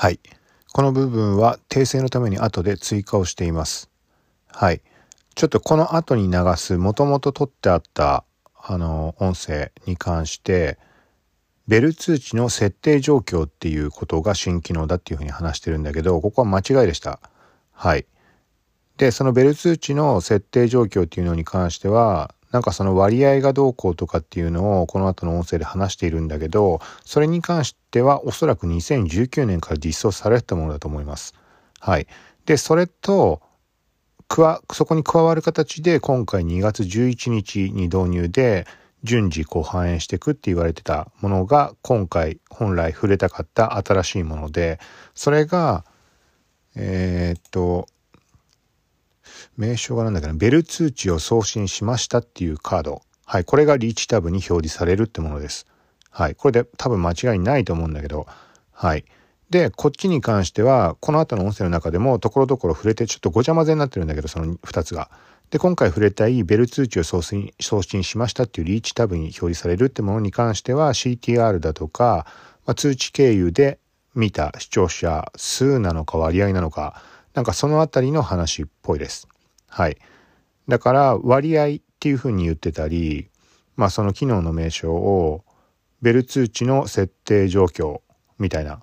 はい。この部分は訂正のために後で追加をしています。はい。ちょっとこの後に流すもともと取ってあったあの音声に関してベル通知の設定状況っていうことが新機能だっていうふうに話してるんだけどここは間違いでした。はい。でそのベル通知の設定状況っていうのに関してはなんかその割合がどうこうとかっていうのをこの後の音声で話しているんだけどそれに関してはおそらく2019年から実装されたものだと思います。はい。でそれと加そこに加わる形で今回2月11日に導入で順次こう反映していくって言われてたものが今回本来触れたかった新しいものでそれがえーっと名称がなんだっけなベル通知を送信しましたっていうカードはいこれがリーチタブに表示されるってものですはいこれで多分間違いないと思うんだけどはいでこっちに関してはこの後の音声の中でもところどころ触れてちょっとごちゃ混ぜになってるんだけどその2つが。で今回触れたいベル通知を送信送信しましたっていうリーチタブに表示されるってものに関しては CTR だとか、まあ、通知経由で見た視聴者数なのか割合なのかなんかそのあたりの話っぽいです。はい。だから割合っていうふうに言ってたり、まあその機能の名称をベル通知の設定状況みたいな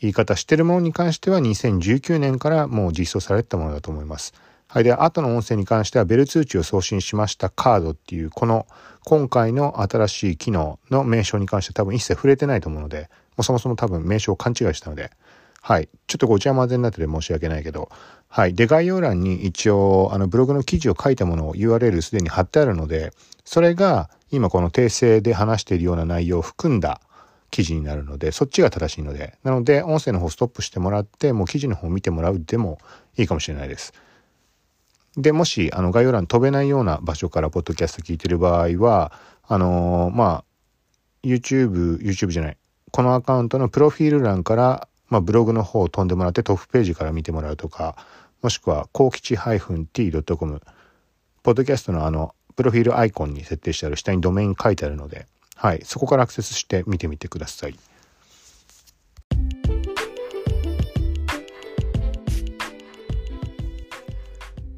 言い方してるものに関しては2019年からもう実装されたものだと思います。はい。で、後の音声に関してはベル通知を送信しましたカードっていうこの今回の新しい機能の名称に関しては多分一切触れてないと思うので、もうそもそも多分名称を勘違いしたので、はい。ちょっとごちゃ混ぜになってて申し訳ないけど、はい。で、概要欄に一応、あの、ブログの記事を書いたものを URL すでに貼ってあるので、それが今この訂正で話しているような内容を含んだ記事になるので、そっちが正しいので、なので、音声の方ストップしてもらって、もう記事の方を見てもらうでもいいかもしれないです。で、もし、あの、概要欄飛べないような場所からポッドキャスト聞いてる場合は、あのーまあ、YouTube、YouTube じゃない、このアカウントのプロフィール欄から、まあ、ブログの方を飛んでもらってトップページから見てもらうとか、もしくは、幸吉 -t.com、ポッドキャストのあの、プロフィールアイコンに設定してある下にドメイン書いてあるので、はい、そこからアクセスして見てみてください。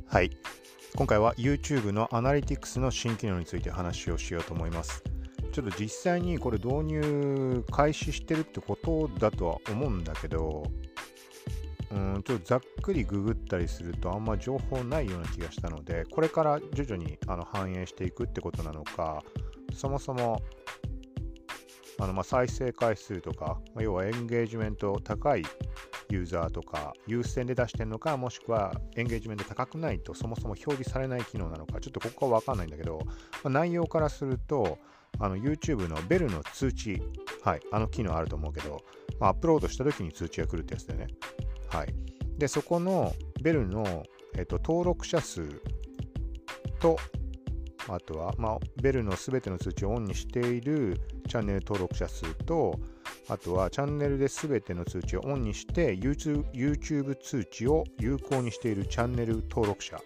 はい。今回は YouTube のアナリティクスの新機能について話をしようと思います。ちょっと実際にこれ導入開始してるってことだとは思うんだけど、うん、ちょっとざっくりググったりするとあんま情報ないような気がしたので、これから徐々にあの反映していくってことなのか、そもそもあのま再生回数とか、ま要はエンゲージメント高いユーザーとか優先で出してるのかもしくはエンゲージメント高くないとそもそも表示されない機能なのかちょっとここは分かんないんだけど、ま内容からするとあの YouTube のベルの通知、はい、あの機能あると思うけど、まあ、アップロードした時に通知が来るってやつだよね。はい、でそこのベルの、えっと、登録者数とあとは、まあ、ベルのすべての通知をオンにしているチャンネル登録者数とあとはチャンネルで全ての通知をオンにして YouTube 通知を有効にしているチャンネル登録者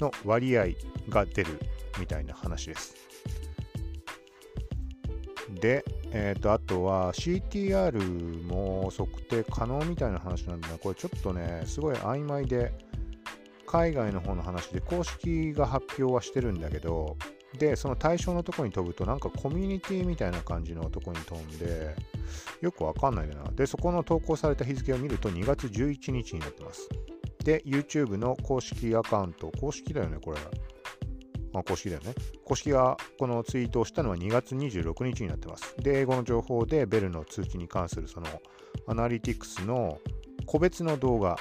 の割合が出るみたいな話です。で、えー、とあとは CTR も測定可能みたいな話なんだな。これちょっとねすごい曖昧で海外の方の話で公式が発表はしてるんだけどでその対象のとこに飛ぶとなんかコミュニティみたいな感じのとこに飛んでよくわかんないんだな。でそこの投稿された日付を見ると2月11日になってます。で YouTube の公式アカウント公式だよねこれ。まあ公式だよね。公式がこのツイートをしたのは2月26日になってます。で英語の情報でベルの通知に関するそのアナリティクスの個別の動画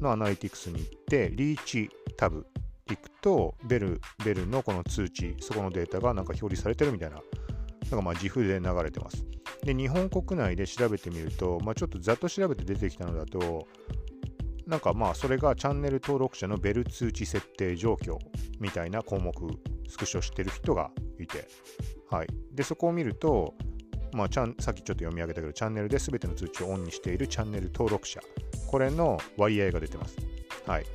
のアナリティクスに行ってリーチタブ行くとベルベルのこの通知そこのデータがなんか表示されてるみたいななんかまあ自負で流れてます。で日本国内で調べてみると、まあ、ちょっとざっと調べて出てきたのだとなんかまあそれがチャンネル登録者のベル通知設定状況みたいな項目スクショしてる人がいてはいでそこを見るとまあ、ちゃんさっきちょっと読み上げたけどチャンネルで全ての通知をオンにしているチャンネル登録者これの割合が出てます。はい。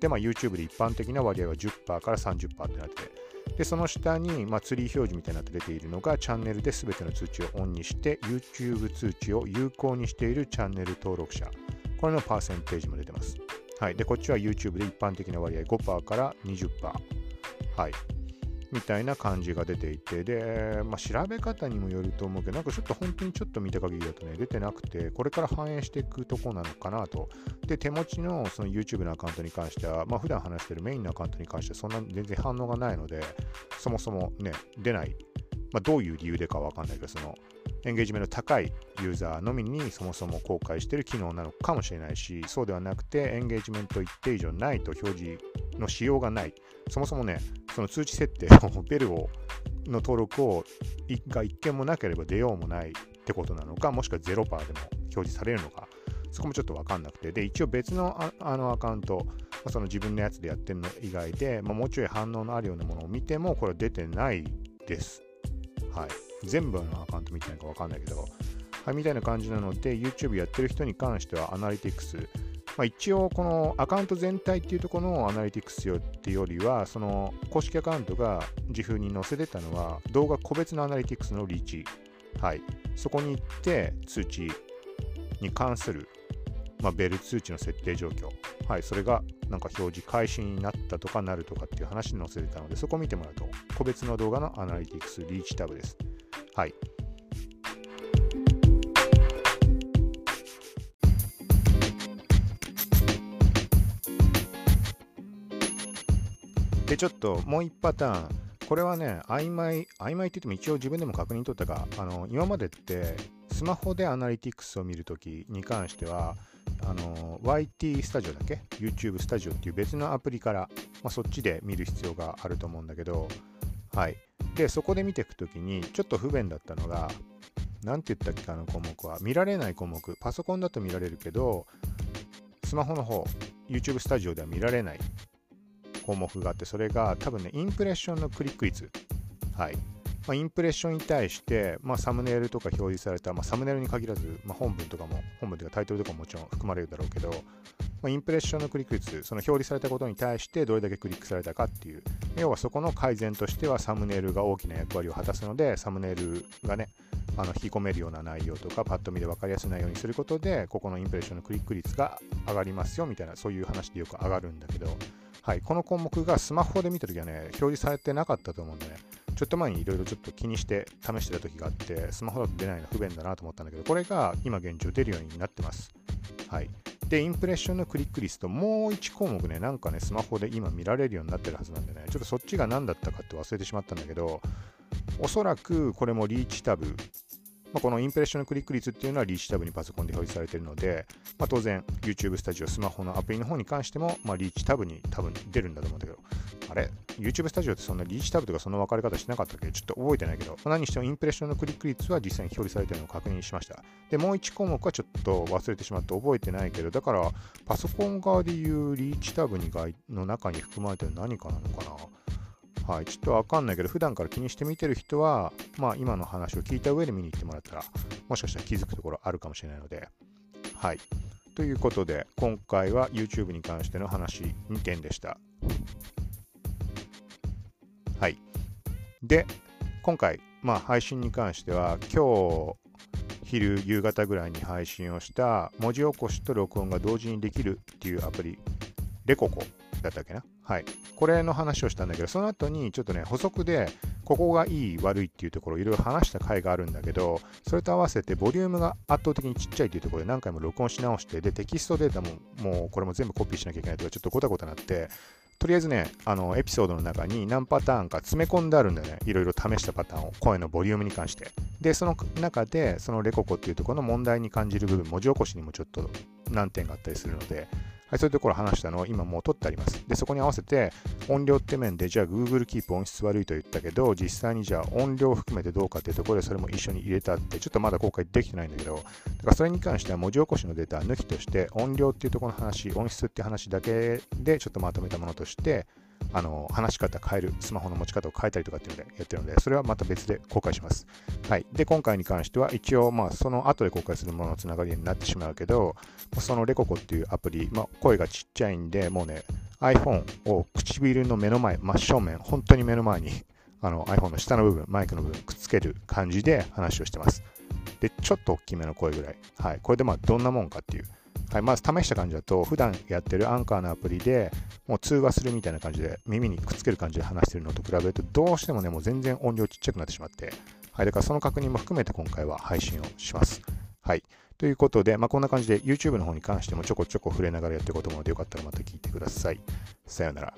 で、まあ、YouTube で一般的な割合は10%から30%ってなってて、で、その下に、まあ、ツリー表示みたいになって出ているのが、チャンネルで全ての通知をオンにして、YouTube 通知を有効にしているチャンネル登録者。これのパーセンテージも出てます。はい。で、こっちは YouTube で一般的な割合5%から20%。はい。みたいな感じが出ていて、で、まあ、調べ方にもよると思うけど、なんかちょっと本当にちょっと見た限りだとね、出てなくて、これから反映していくとこなのかなと。で、手持ちのその YouTube のアカウントに関しては、まあ、普段話してるメインのアカウントに関しては、そんな全然反応がないので、そもそもね、出ない。まあ、どういう理由でかわかんないけど、その、エンゲージメント高いユーザーのみにそもそも公開している機能なのかもしれないし、そうではなくて、エンゲージメント一定以上ないと表示の仕様がない。そもそもね、その通知設定を、ベルをの登録をが1件もなければ出ようもないってことなのか、もしくは0%でも表示されるのか、そこもちょっとわかんなくて、で、一応別のあのアカウント、その自分のやつでやってるの以外で、まあ、もうちょい反応のあるようなものを見ても、これは出てないです。はい。全部のアカウント見てないかわかんないけど、はい、みたいな感じなので、YouTube やってる人に関しては、アナリティクス、まあ、一応、このアカウント全体っていうところのアナリティクスよっていうよりは、その公式アカウントが自負に載せてたのは、動画個別のアナリティクスのリーチ。はい。そこに行って通知に関する、まあ、ベル通知の設定状況。はい。それがなんか表示開始になったとかなるとかっていう話に載せてたので、そこを見てもらうと、個別の動画のアナリティクスリーチタブです。はい。で、ちょっともう一パターン。これはね、曖昧、曖昧って言っても一応自分でも確認取ったが、あの、今までってスマホでアナリティクスを見るときに関しては、あの、YT スタジオだけ ?YouTube スタジオっていう別のアプリから、まあ、そっちで見る必要があると思うんだけど、はい。で、そこで見ていくときに、ちょっと不便だったのが、何て言ったっけあの項目は、見られない項目、パソコンだと見られるけど、スマホの方、YouTube スタジオでは見られない項目があって、それが多分ね、インプレッションのクリック率。はい。まあ、インプレッションに対して、まあ、サムネイルとか表示された、まあ、サムネイルに限らず、まあ、本文とかも、本文というかタイトルとかももちろん含まれるだろうけど、まあ、インプレッションのクリック率、その表示されたことに対してどれだけクリックされたかっていう、要はそこの改善としてはサムネイルが大きな役割を果たすので、サムネイルがね、あの引き込めるような内容とか、パッと見で分かりやすい内容にすることで、ここのインプレッションのクリック率が上がりますよみたいな、そういう話でよく上がるんだけど、はい、この項目がスマホで見たときはね、表示されてなかったと思うんでね、ちょっと前にいろいろちょっと気にして試してた時があって、スマホだと出ないの不便だなと思ったんだけど、これが今現状出るようになってます。はい。で、インプレッションのクリックリスト、もう1項目ね、なんかね、スマホで今見られるようになってるはずなんでね、ちょっとそっちが何だったかって忘れてしまったんだけど、おそらくこれもリーチタブまあ、このインプレッションのクリック率っていうのはリーチタブにパソコンで表示されているので、まあ、当然 YouTube スタジオスマホのアプリの方に関しても、まあ、リーチタブに多分出るんだと思うんだけど、れ ?YouTube スタジオってそんなリーチタブとかそんな分かり方しなかったっけ？ちょっと覚えてないけど、何にしてもインプレッションのクリック率は実際に表示されてるのを確認しました。で、もう1項目はちょっと忘れてしまって覚えてないけど、だからパソコン側でいうリーチタブにの中に含まれてる何かなのかな？はい、ちょっとわかんないけど、普段から気にして見てる人は、まあ今の話を聞いた上で見に行ってもらったら、もしかしたら気づくところあるかもしれないので、はい。ということで、今回は YouTube に関しての話2点でした。はい。で、今回、まあ配信に関しては、今日、昼、夕方ぐらいに配信をした文字起こしと録音が同時にできるっていうアプリ、レココだったっけな？はい。これの話をしたんだけど、その後にちょっとね、補足で、ここがいい悪いっていうところをいろいろ話した回があるんだけど、それと合わせてボリュームが圧倒的にちっちゃいっていうところで何回も録音し直して、で、テキストデータももうこれも全部コピーしなきゃいけないとか、ちょっとごたごたなって、とりあえずね、あの、エピソードの中に何パターンか詰め込んであるんだよね。いろいろ試したパターンを、声のボリュームに関して。で、その中で、そのレココっていうところの問題に感じる部分、文字起こしにもちょっと難点があったりするので、はい、そういうところを話したのを今もう取ってあります。で、そこに合わせて音量って面で、じゃあ Google Keep 音質悪いと言ったけど、実際にじゃあ音量を含めてどうかっていうところでそれも一緒に入れたって、ちょっとまだ公開できてないんだけど、だからそれに関しては文字起こしのデータ抜きとして、音量っていうところの話、音質っていう話だけでちょっとまとめたものとして、あの話し方変える、スマホの持ち方を変えたりとかっていうのでやってるので、それはまた別で公開します。はい。で、今回に関しては一応、まあ、その後で公開するもののつながりになってしまうけど、そのレココっていうアプリ、まあ、声がちっちゃいんで、もうね、iPhone を唇の目の前、真正面、本当に目の前にあの iPhone の下の部分、マイクの部分くっつける感じで話をしてます。で、ちょっと大きめの声ぐらい。はい。これでまあどんなもんかっていう。はい、まず試した感じだと、普段やってるアンカーのアプリでもう通話するみたいな感じで、耳にくっつける感じで話してるのと比べると、どうしてもね、もう全然音量ちっちゃくなってしまって、はい、だからその確認も含めて今回は配信をします。はい。ということで、まあ、こんな感じで YouTube の方に関してもちょこちょこ触れながらやっていこうと思うので、よかったらまた聞いてください。さようなら。